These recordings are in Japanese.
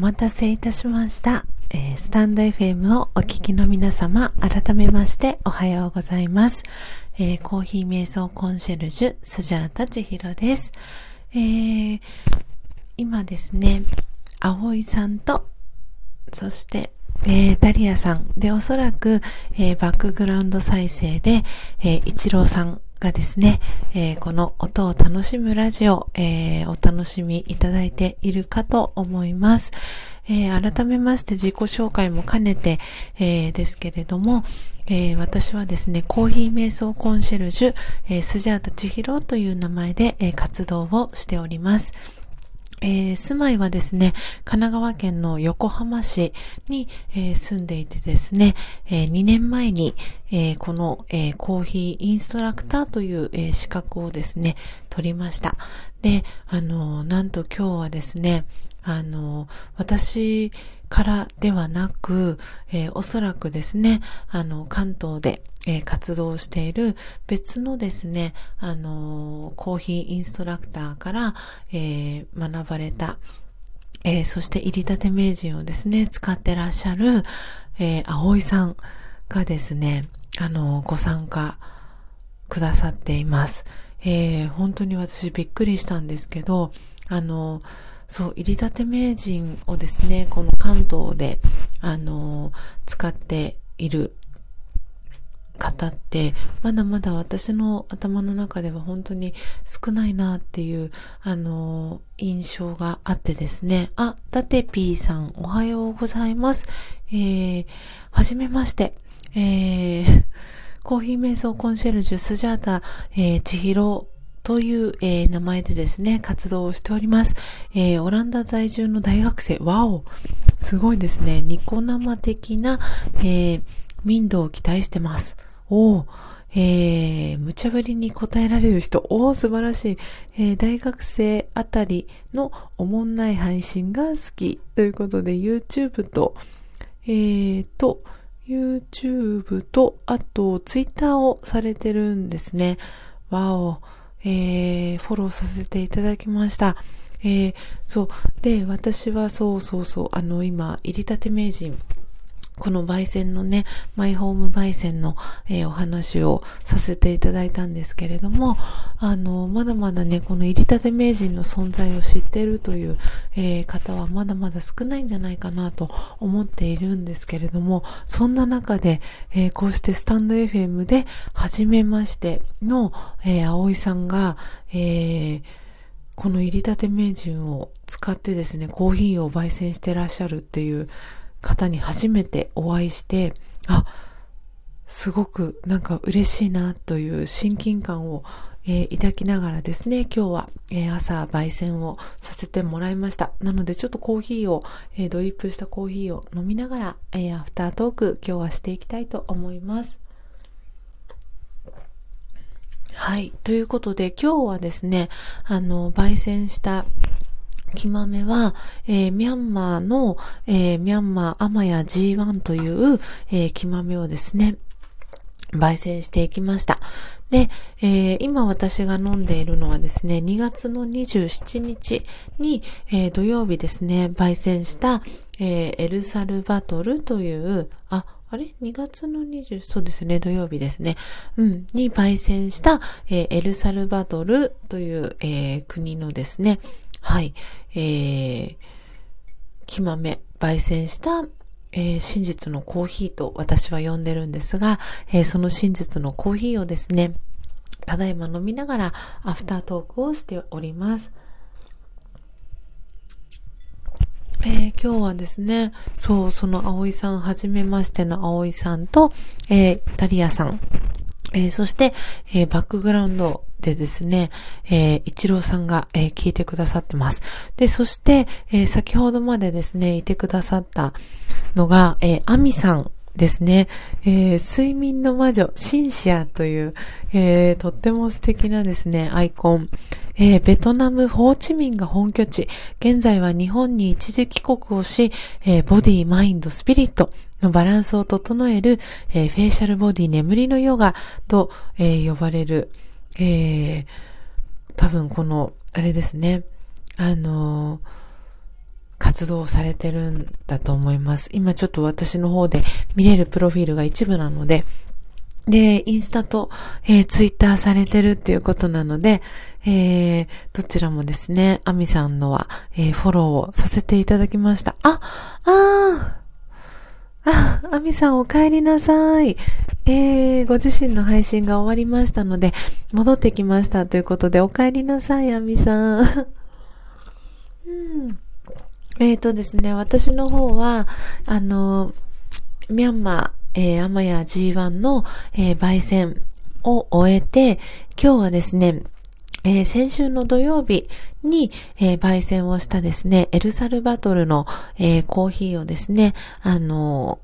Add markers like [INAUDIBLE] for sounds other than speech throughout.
待たせいたしました。えー、スタンド FM をお聞きの皆様、改めましておはようございます。えー、コーヒー瞑想コンシェルジュ、スジャータチヒロです。えー、今ですね、葵さんと、そして、えー、ダリアさんで、おそらく、えー、バックグラウンド再生で、えー、イチローさんがですね、えー、この音を楽しむラジオ、えー、お楽しみいただいているかと思います。えー、改めまして自己紹介も兼ねて、えー、ですけれども、えー、私はですね、コーヒー瞑想コンシェルジュ、え、スジャータチヒロという名前で、え、活動をしております。えー、住まいはですね、神奈川県の横浜市に、えー、住んでいてですね、えー、2年前に、えこの、えコーヒーインストラクターという、え資格をですね、取りました。で、あのなんと今日はですね、あの私からではなく、えおそらくですね、あの、関東で、えー、活動している別のですね、あのー、コーヒーインストラクターから、えー、学ばれた、えそして入り立て名人をですね、使ってらっしゃる、え葵さんがですね、あのご参加くださっています。え本当に私びっくりしたんですけど、あのそう、入り立て名人をですね、この関東で、あの使っている方って、まだまだ私の頭の中では本当に少ないなっていう、あのー、印象があってですね。あ、だてぴーさん、おはようございます。えー、はじめまして。えー、コーヒー瞑想コンシェルジュスジャータ、えー、千尋という、えー、名前でですね、活動をしております。えー、オランダ在住の大学生。わおすごいですね。ニコ生的な、えー、民度を期待してます。おえー、無茶ぶりに答えられる人、おー、素晴らしい。えー、大学生あたりのおもんない配信が好き。ということで、YouTube と、えーと、YouTube と、あと、Twitter をされてるんですね。わお、えー、フォローさせていただきました。えー、そう。で、私はそうそうそう、あの、今、入りたて名人この焙煎のね、マイホーム焙煎の、えー、お話をさせていただいたんですけれども、あの、まだまだね、この入りたて名人の存在を知っているという、えー、方はまだまだ少ないんじゃないかなと思っているんですけれども、そんな中で、えー、こうしてスタンド FM で初めましての、えー、葵さんが、えー、この入りたて名人を使ってですね、コーヒーを焙煎してらっしゃるっていう、方に初めてお会いして、あ、すごくなんか嬉しいなという親近感を、えー、抱きながらですね、今日は、えー、朝焙煎をさせてもらいました。なのでちょっとコーヒーを、えー、ドリップしたコーヒーを飲みながら、えアフタートーク今日はしていきたいと思います。はい。ということで今日はですね、あの、焙煎した木豆は、えー、ミャンマーの、えー、ミャンマーアマヤ G1 という、えー、木豆をですね、焙煎していきました。で、えー、今私が飲んでいるのはですね、2月の27日に、えー、土曜日ですね、焙煎した、えー、エルサルバトルという、あ、あれ ?2 月の20、そうですね、土曜日ですね。うん、に焙煎した、え、エルサルバトルという、え、国のですね、はい、えー、木豆、焙煎した、えー、真実のコーヒーと私は呼んでるんですが、えー、その真実のコーヒーをですね、ただいま飲みながらアフタートークをしております。えー、今日はですね、そう、その葵さん、はじめましての葵さんと、えー、ダリアさん、えー、そして、えー、バックグラウンドでですね、えー、一郎さんが、えー、聞いてくださってます。で、そして、えー、先ほどまでですね、いてくださったのが、えー、アミさんですね、えー、睡眠の魔女、シンシアという、えー、とっても素敵なですね、アイコン。えー、ベトナム、ホーチミンが本拠地。現在は日本に一時帰国をし、えー、ボディ、マインド、スピリットのバランスを整える、えー、フェイシャルボディ、眠りのヨガと、え、呼ばれる、えー、多分この、あれですね、あの活動されてるんだと思います。今ちょっと私の方で見れるプロフィールが一部なので、で、インスタと、えー、ツイッターされてるっていうことなので、えー、どちらもですね、アミさんのは、えー、フォローをさせていただきました。あ、あーあ、[LAUGHS] アミさんお帰りなさい。えー、ご自身の配信が終わりましたので、戻ってきましたということで、お帰りなさい、アミさん。うん。えっ、ー、とですね、私の方は、あの、ミャンマー、えー、アマヤ G1 の、えー、焙煎を終えて、今日はですね、えー、先週の土曜日に、えー、焙煎をしたですね、エルサルバトルの、えー、コーヒーをですね、あの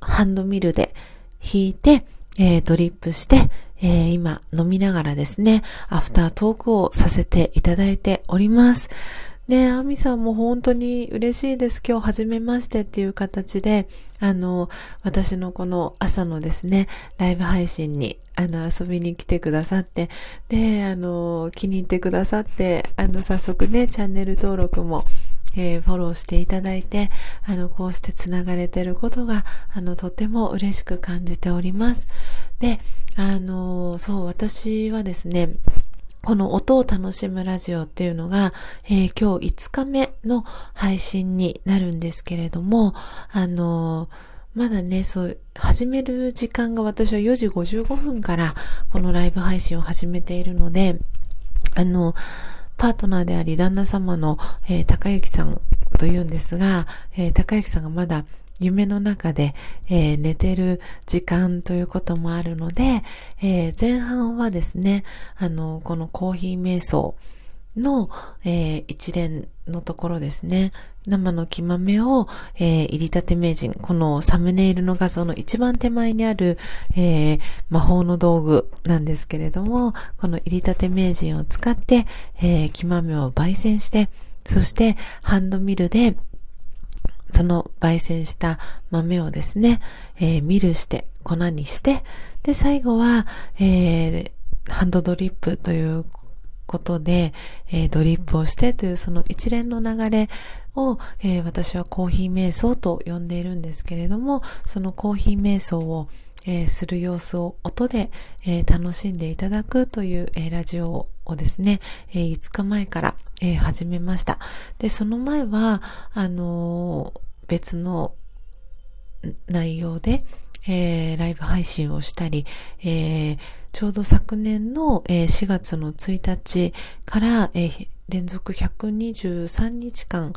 ハンドミルで引いて、えドリップして、え今飲みながらですね、アフタートークをさせていただいております。ねアミさんも本当に嬉しいです。今日初めましてっていう形で、あの、私のこの朝のですね、ライブ配信に、あの、遊びに来てくださって、で、あの、気に入ってくださって、あの、早速ね、チャンネル登録も、えー、フォローしていただいて、あの、こうして繋がれてることが、あの、とても嬉しく感じております。で、あの、そう、私はですね、この音を楽しむラジオっていうのが、えー、今日5日目の配信になるんですけれども、あの、まだね、そう、始める時間が私は4時55分からこのライブ配信を始めているので、あの、パートナーであり旦那様の、えー、高幸さんというんですが、えー、高幸さんがまだ夢の中で、えー、寝てる時間ということもあるので、え、前半はですね、あの、このコーヒー瞑想の、えー、一連のところですね、生の木豆を、えー、入りたて名人、このサムネイルの画像の一番手前にある、えー、魔法の道具なんですけれども、この入りたて名人を使って、え、木豆を焙煎して、そしてハンドミルでその焙煎した豆をですね、え、ミルして、粉にして、で、最後は、え、ハンドドリップということで、えー、ドリップをしてというその一連の流れを、えー、私はコーヒー瞑想と呼んでいるんですけれども、そのコーヒー瞑想を、えー、する様子を音で、えー、楽しんでいただくという、えー、ラジオをですね、え、5日前から、え、始めました。で、その前は、あの、別の内容で、え、ライブ配信をしたり、えー、ちょうど昨年の、え、4月の1日から、連続123日間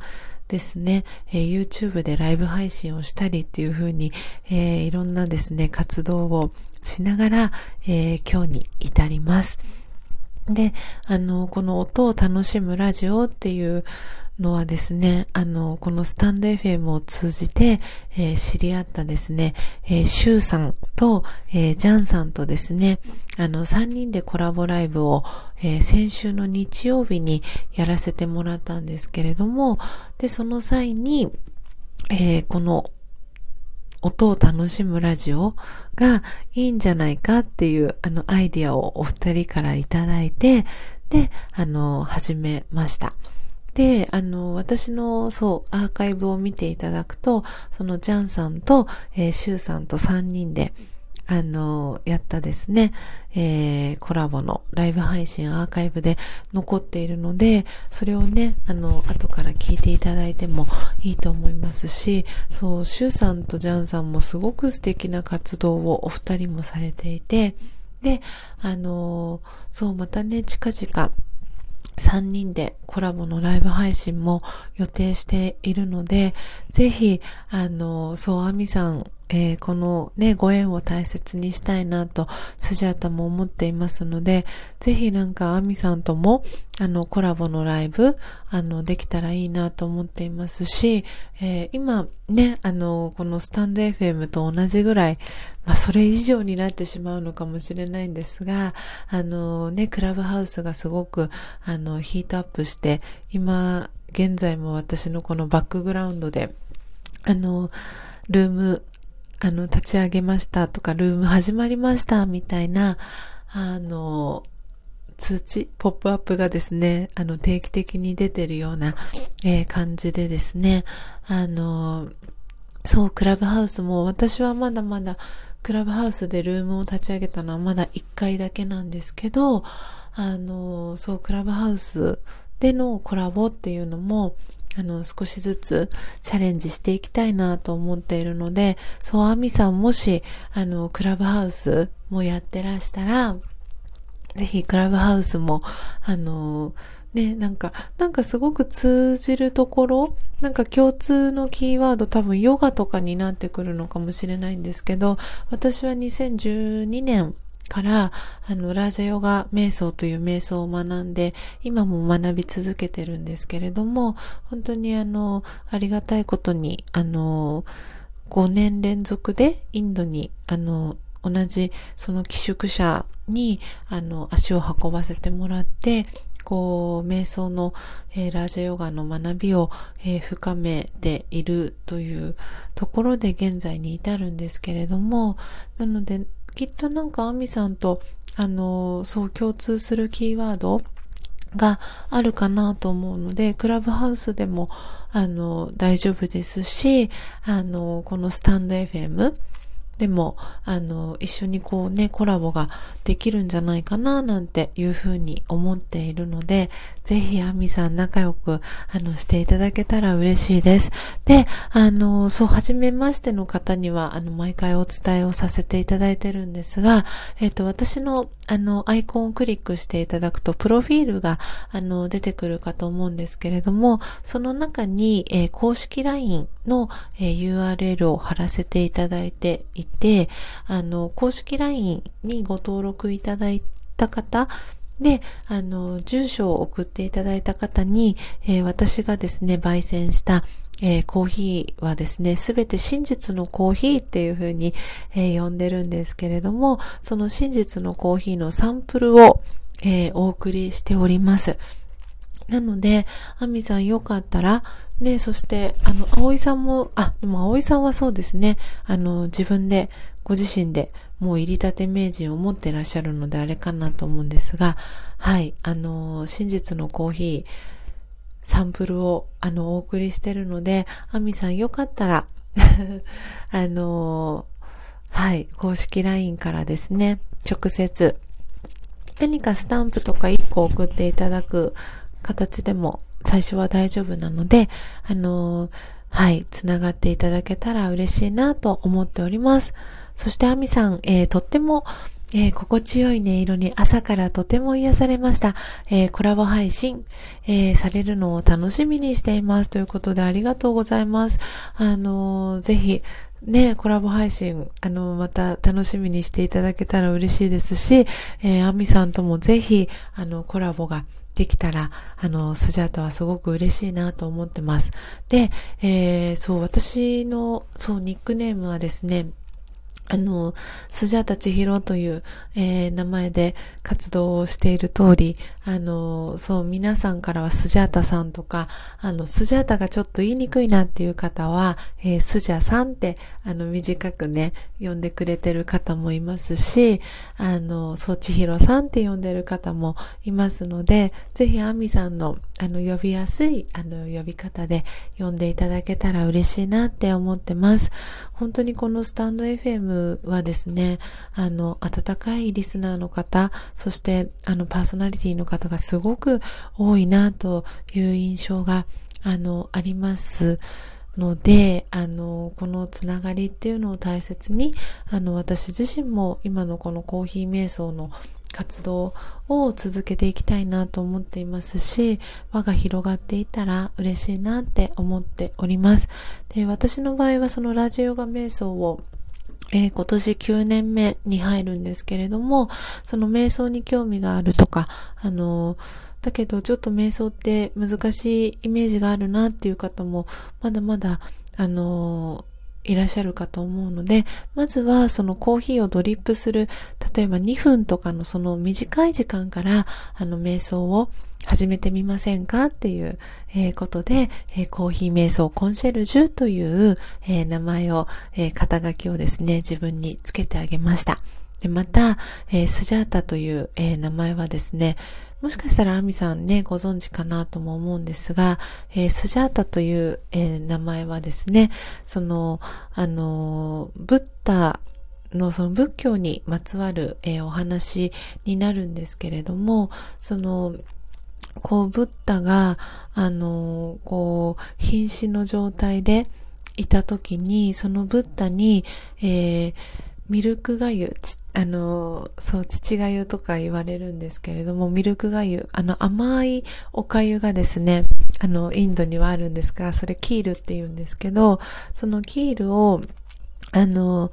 ですね、YouTube でライブ配信をしたりっていう風に、いろんなですね、活動をしながら、今日に至ります。で、あの、この音を楽しむラジオっていうのはですね、あの、このスタンド FM を通じて、えー、知り合ったですね、えー、シュウさんと、えー、ジャンさんとですね、あの、3人でコラボライブを、えー、先週の日曜日にやらせてもらったんですけれども、で、その際に、え、この音を楽しむラジオがいいんじゃないかっていうあのアイディアをお二人からいただいて、で、あの、始めました。で、あの、私の、そう、アーカイブを見ていただくと、そのジャンさんと、えー、シュウさんと3人で、あの、やったですね、えー、コラボのライブ配信アーカイブで残っているので、それをね、あの、後から聞いていただいてもいいと思いますし、そう、シュウさんとジャンさんもすごく素敵な活動をお二人もされていて、で、あの、そう、またね、近々、3人でコラボのライブ配信も予定しているので、ぜひ、あの、そう、あみさん、えー、このね、ご縁を大切にしたいなと、スジャータも思っていますので、ぜひなんかアミさんとも、あの、コラボのライブ、あの、できたらいいなと思っていますし、えー、今ね、あの、このスタンド FM と同じぐらい、まあ、それ以上になってしまうのかもしれないんですが、あのね、クラブハウスがすごく、あの、ヒートアップして、今、現在も私のこのバックグラウンドで、あの、ルームあの、立ち上げましたとか、ルーム始まりましたみたいな、あの、通知、ポップアップがですね、あの、定期的に出てるような、えー、感じでですね、あの、そう、クラブハウスも、私はまだまだ、クラブハウスでルームを立ち上げたのはまだ1回だけなんですけど、あの、そう、クラブハウスでのコラボっていうのも、あの、少しずつチャレンジしていきたいなと思っているので、そう、アミさんもし、あの、クラブハウスもやってらしたら、ぜひクラブハウスも、あの、ね、なんか、なんかすごく通じるところ、なんか共通のキーワード多分ヨガとかになってくるのかもしれないんですけど、私は2012年から、あの、ラージャヨガ瞑想という瞑想を学んで、今も学び続けてるんですけれども、本当にあの、ありがたいことに、あの、5年連続でインドに、あの、同じその寄宿舎に、あの、足を運ばせてもらって、こう、瞑想の、えー、ラージャヨガの学びを、えー、深めているというところで現在に至るんですけれども、なので、きっとなんかアミさんと、あの、そう共通するキーワードがあるかなと思うので、クラブハウスでも、あの、大丈夫ですし、あの、このスタンド FM、でも、あの、一緒にこうね、コラボができるんじゃないかな、なんていうふうに思っているので、ぜひ、アミさん仲良く、あの、していただけたら嬉しいです。で、あの、そう、はじめましての方には、あの、毎回お伝えをさせていただいてるんですが、えっ、と、私の、あの、アイコンをクリックしていただくと、プロフィールが、あの、出てくるかと思うんですけれども、その中に、えー、公式 LINE の、えー、URL を貼らせていただいていて、あの、公式 LINE にご登録いただいた方、で、あの、住所を送っていただいた方に、えー、私がですね、焙煎した、えー、コーヒーはですね、すべて真実のコーヒーっていう風に、えー、呼んでるんですけれども、その真実のコーヒーのサンプルを、えお送りしております。なので、アミさんよかったら、ね、そして、あの、葵さんも、あ、でも葵さんはそうですね、あの、自分で、ご自身でもう入り立て名人を持ってらっしゃるのであれかなと思うんですが、はい、あの、真実のコーヒー、サンプルを、あの、お送りしてるので、アミさんよかったら [LAUGHS] あの、はい、公式 LINE からですね、直接、何かスタンプとか1個送っていただく形でも最初は大丈夫なので、あのはい、つながっていただけたら嬉しいなと思っております。そしてアミさん、えー、とっても、えー、心地よい音色に朝からとても癒されました。えー、コラボ配信、えー、されるのを楽しみにしています。ということでありがとうございます。あのぜひ、ね、コラボ配信、あの、また楽しみにしていただけたら嬉しいですし、えー、アミさんともぜひ、あの、コラボができたら、あの、スジャータはすごく嬉しいなと思ってます。で、えー、そう、私の、そう、ニックネームはですね、あの、スジャータ千尋という、えー、名前で活動をしている通り、あの、そう、皆さんからはスジャータさんとか、あの、スジャータがちょっと言いにくいなっていう方は、えー、スジャさんって、あの、短くね、呼んでくれてる方もいますし、あの、そう、千尋さんって呼んでる方もいますので、ぜひ、アミさんの、あの、呼びやすい、あの、呼び方で呼んでいただけたら嬉しいなって思ってます。本当にこのスタンド FM はですね、あの、温かいリスナーの方、そして、あの、パーソナリティの方がすごく多いなという印象が、あの、ありますので、あの、このつながりっていうのを大切に、あの、私自身も今のこのコーヒー瞑想の活動を続けていきたいなと思っていますし、輪が広がっていたら嬉しいなって思っております。で、私の場合はそのラジオガ瞑想をえー、今年9年目に入るんですけれども、その瞑想に興味があるとか、あのー、だけどちょっと瞑想って難しいイメージがあるなっていう方も、まだまだ、あのーいらっしゃるかと思うので、まずはそのコーヒーをドリップする、例えば2分とかのその短い時間から、あの瞑想を始めてみませんかっていう、えー、ことで、えー、コーヒー瞑想コンシェルジュという、えー、名前を、え肩書きをですね、自分につけてあげました。でまた、えー、スジャータという、えー、名前はですね、もしかしたらアミさんね、ご存知かなとも思うんですが、えー、スジャータという、えー、名前はですね、その、あの、ブッダのその仏教にまつわる、えー、お話になるんですけれども、その、こう、ブッダが、あの、こう、瀕死の状態でいた時に、そのブッダに、えー、ミルクがゆ、あの、そう、父がゆとか言われるんですけれども、ミルクがゆ、あの甘いおかゆがですね、あの、インドにはあるんですが、それキールって言うんですけど、そのキールを、あの、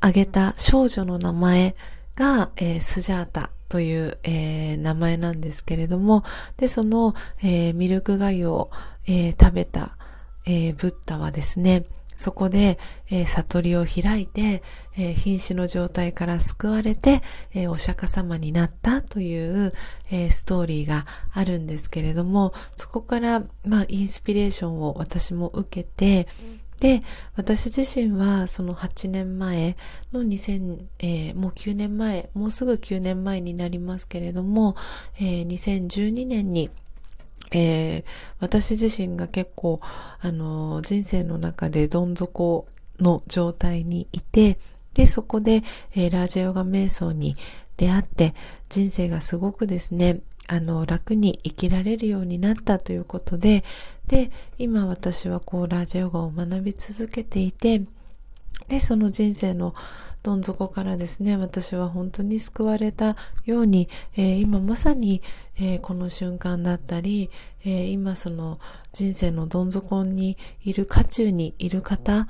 あげた少女の名前が、えー、スジャータという、えー、名前なんですけれども、で、その、えー、ミルクがゆを、え食べた、えブッダはですね、そこで、えー、悟りを開いて、えー、瀕死の状態から救われて、えー、お釈迦様になったという、えストーリーがあるんですけれども、そこから、まあ、インスピレーションを私も受けて、で、私自身はその8年前の2000、えー、もう9年前、もうすぐ9年前になりますけれども、えー、2012年にえー、私自身が結構、あの、人生の中でどん底の状態にいて、で、そこで、えー、ラージャヨガ瞑想に出会って、人生がすごくですね、あの、楽に生きられるようになったということで、で、今私はこう、ラージャヨガを学び続けていて、で、その人生のどん底からですね、私は本当に救われたように、えー、今まさに、えー、この瞬間だったり、えー、今その人生のどん底にいる渦中にいる方、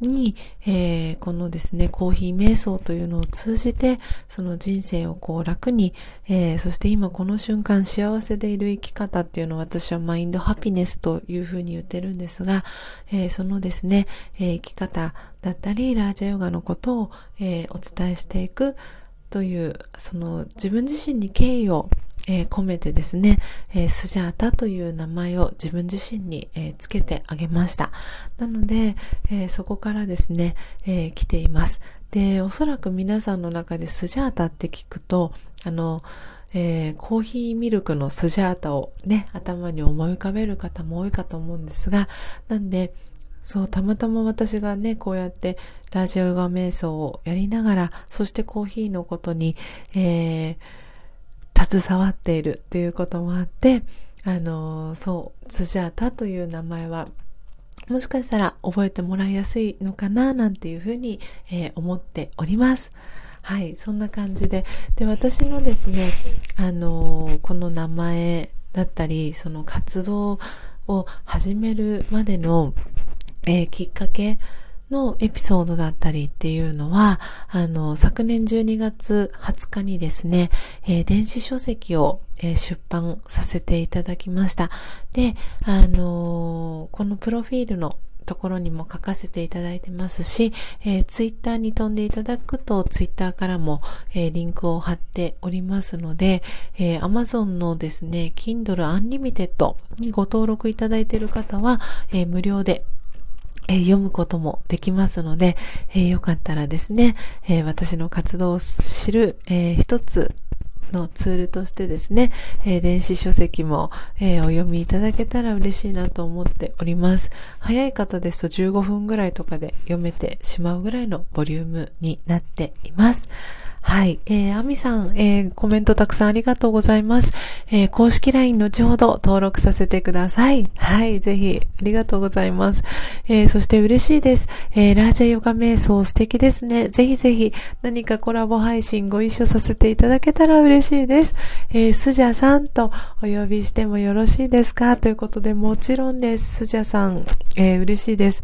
に、えー、このですね、コーヒー瞑想というのを通じて、その人生をこう楽に、えー、そして今この瞬間幸せでいる生き方っていうのを私はマインドハピネスというふうに言ってるんですが、えー、そのですね、え生き方だったり、ラージャヨガのことを、えお伝えしていくという、その自分自身に敬意をえー、込めてですね、えー、スジャータという名前を自分自身に、えー、つけてあげました。なので、えそこからですね、え来ています。で、おそらく皆さんの中でスジャータって聞くと、あの、えー、コーヒーミルクのスジャータをね、頭に思い浮かべる方も多いかと思うんですが、なんで、そう、たまたま私がね、こうやってラジオヨガ瞑想をやりながら、そしてコーヒーのことに、えー、携わっているっていうこともあって、あの、そう、スジャタという名前は、もしかしたら覚えてもらいやすいのかな、なんていうふうに、えー、思っております。はい、そんな感じで。で、私のですね、あの、この名前だったり、その活動を始めるまでの、えー、きっかけのエピソードだったりっていうのは、あの、昨年12月20日にですね、えー、電子書籍を、えー、出版させていただきました。で、あのー、このプロフィールのところにも書かせていただいてますし、えー、ツイッターに飛んでいただくと、ツイッターからも、えー、リンクを貼っておりますので、えー、Amazon のですね、Kindle Unlimited にご登録いただいている方は、えー、無料でえー、読むこともできますので、えー、よかったらですね、えー、私の活動を知る、え一つのツールとしてですね、え電子書籍も、えお読みいただけたら嬉しいなと思っております。早い方ですと15分ぐらいとかで読めてしまうぐらいのボリュームになっています。はい。えー、アミさん、えー、コメントたくさんありがとうございます。えー、公式 LINE のちょうど登録させてください。はい。ぜひ、ありがとうございます。えー、そして嬉しいです。えー、ラージャヨガ瞑想素敵ですね。ぜひぜひ、何かコラボ配信ご一緒させていただけたら嬉しいです。えー、スジャさんとお呼びしてもよろしいですか？ということで、もちろんです。スジャさん、えー、嬉しいです。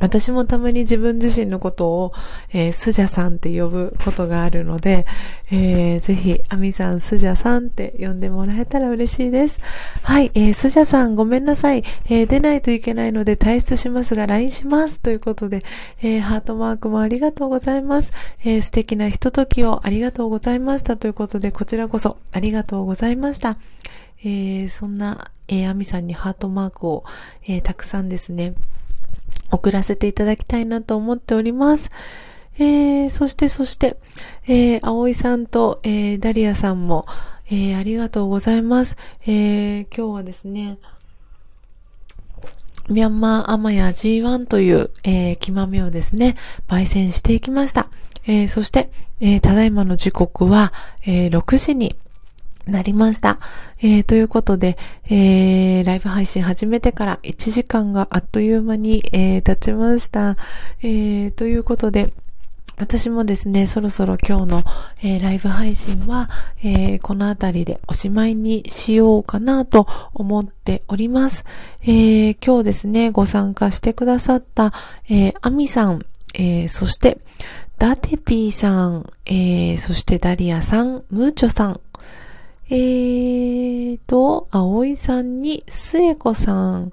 私もたまに自分自身のことを、えー、スジャさんって呼ぶことがあるので、えー、ぜひ、アミさん、スジャさんって呼んでもらえたら嬉しいです。はい、えー、スジャさん、ごめんなさい。えー、出ないといけないので退出しますが、LINE します。ということで、えー、ハートマークもありがとうございます。えー、素敵なひとときをありがとうございました。ということで、こちらこそありがとうございました。えー、そんな、えー、アミさんにハートマークを、えー、たくさんですね、送らせていただきたいなと思っております。えー、そしてそして、えー、葵さんと、えー、ダリアさんも、えー、ありがとうございます。えー、今日はですね、ミャンマーアマヤ G1 という、えー、木豆をですね、焙煎していきました。えー、そして、えー、ただいまの時刻は、えー、6時になりました。えー、ということで、えー、ライブ配信始めてから1時間があっという間に、えー、経ちました。え、ということで、私もですね、そろそろ今日の、えー、ライブ配信は、えー、このあたりでおしまいにしようかなと思っております。えー、今日ですね、ご参加してくださった、えー、アミさん、え、そして、ダテピーさん、え、そしてダリアさん、ムーチョさん、えーと、葵さんに、スエコさん、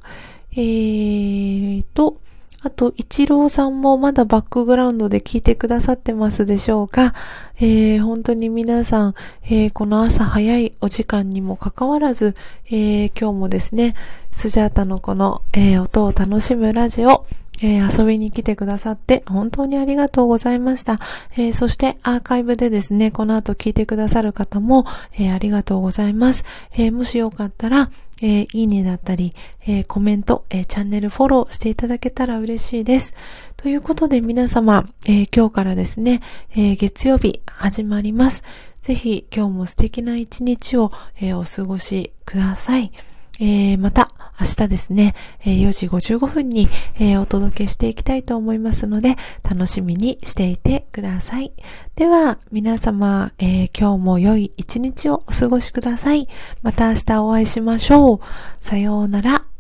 えーと、あと、一郎さんもまだバックグラウンドで聞いてくださってますでしょうか。えー、本当に皆さん、えー、この朝早いお時間にもかかわらず、えー、今日もですね、スジャータのこの、えー、音を楽しむラジオ、えー、遊びに来てくださって本当にありがとうございました。えー、そしてアーカイブでですね、この後聞いてくださる方も、えー、ありがとうございます。えもしよかったら、えいいねだったり、えコメント、えチャンネルフォローしていただけたら嬉しいです。ということで皆様、え今日からですね、え月曜日始まります。ぜひ今日も素敵な一日を、えお過ごしください。えー、また明日ですね、え、4時55分に、え、お届けしていきたいと思いますので、楽しみにしていてください。では、皆様、え今日も良い一日をお過ごしください。また明日お会いしましょう。さようなら。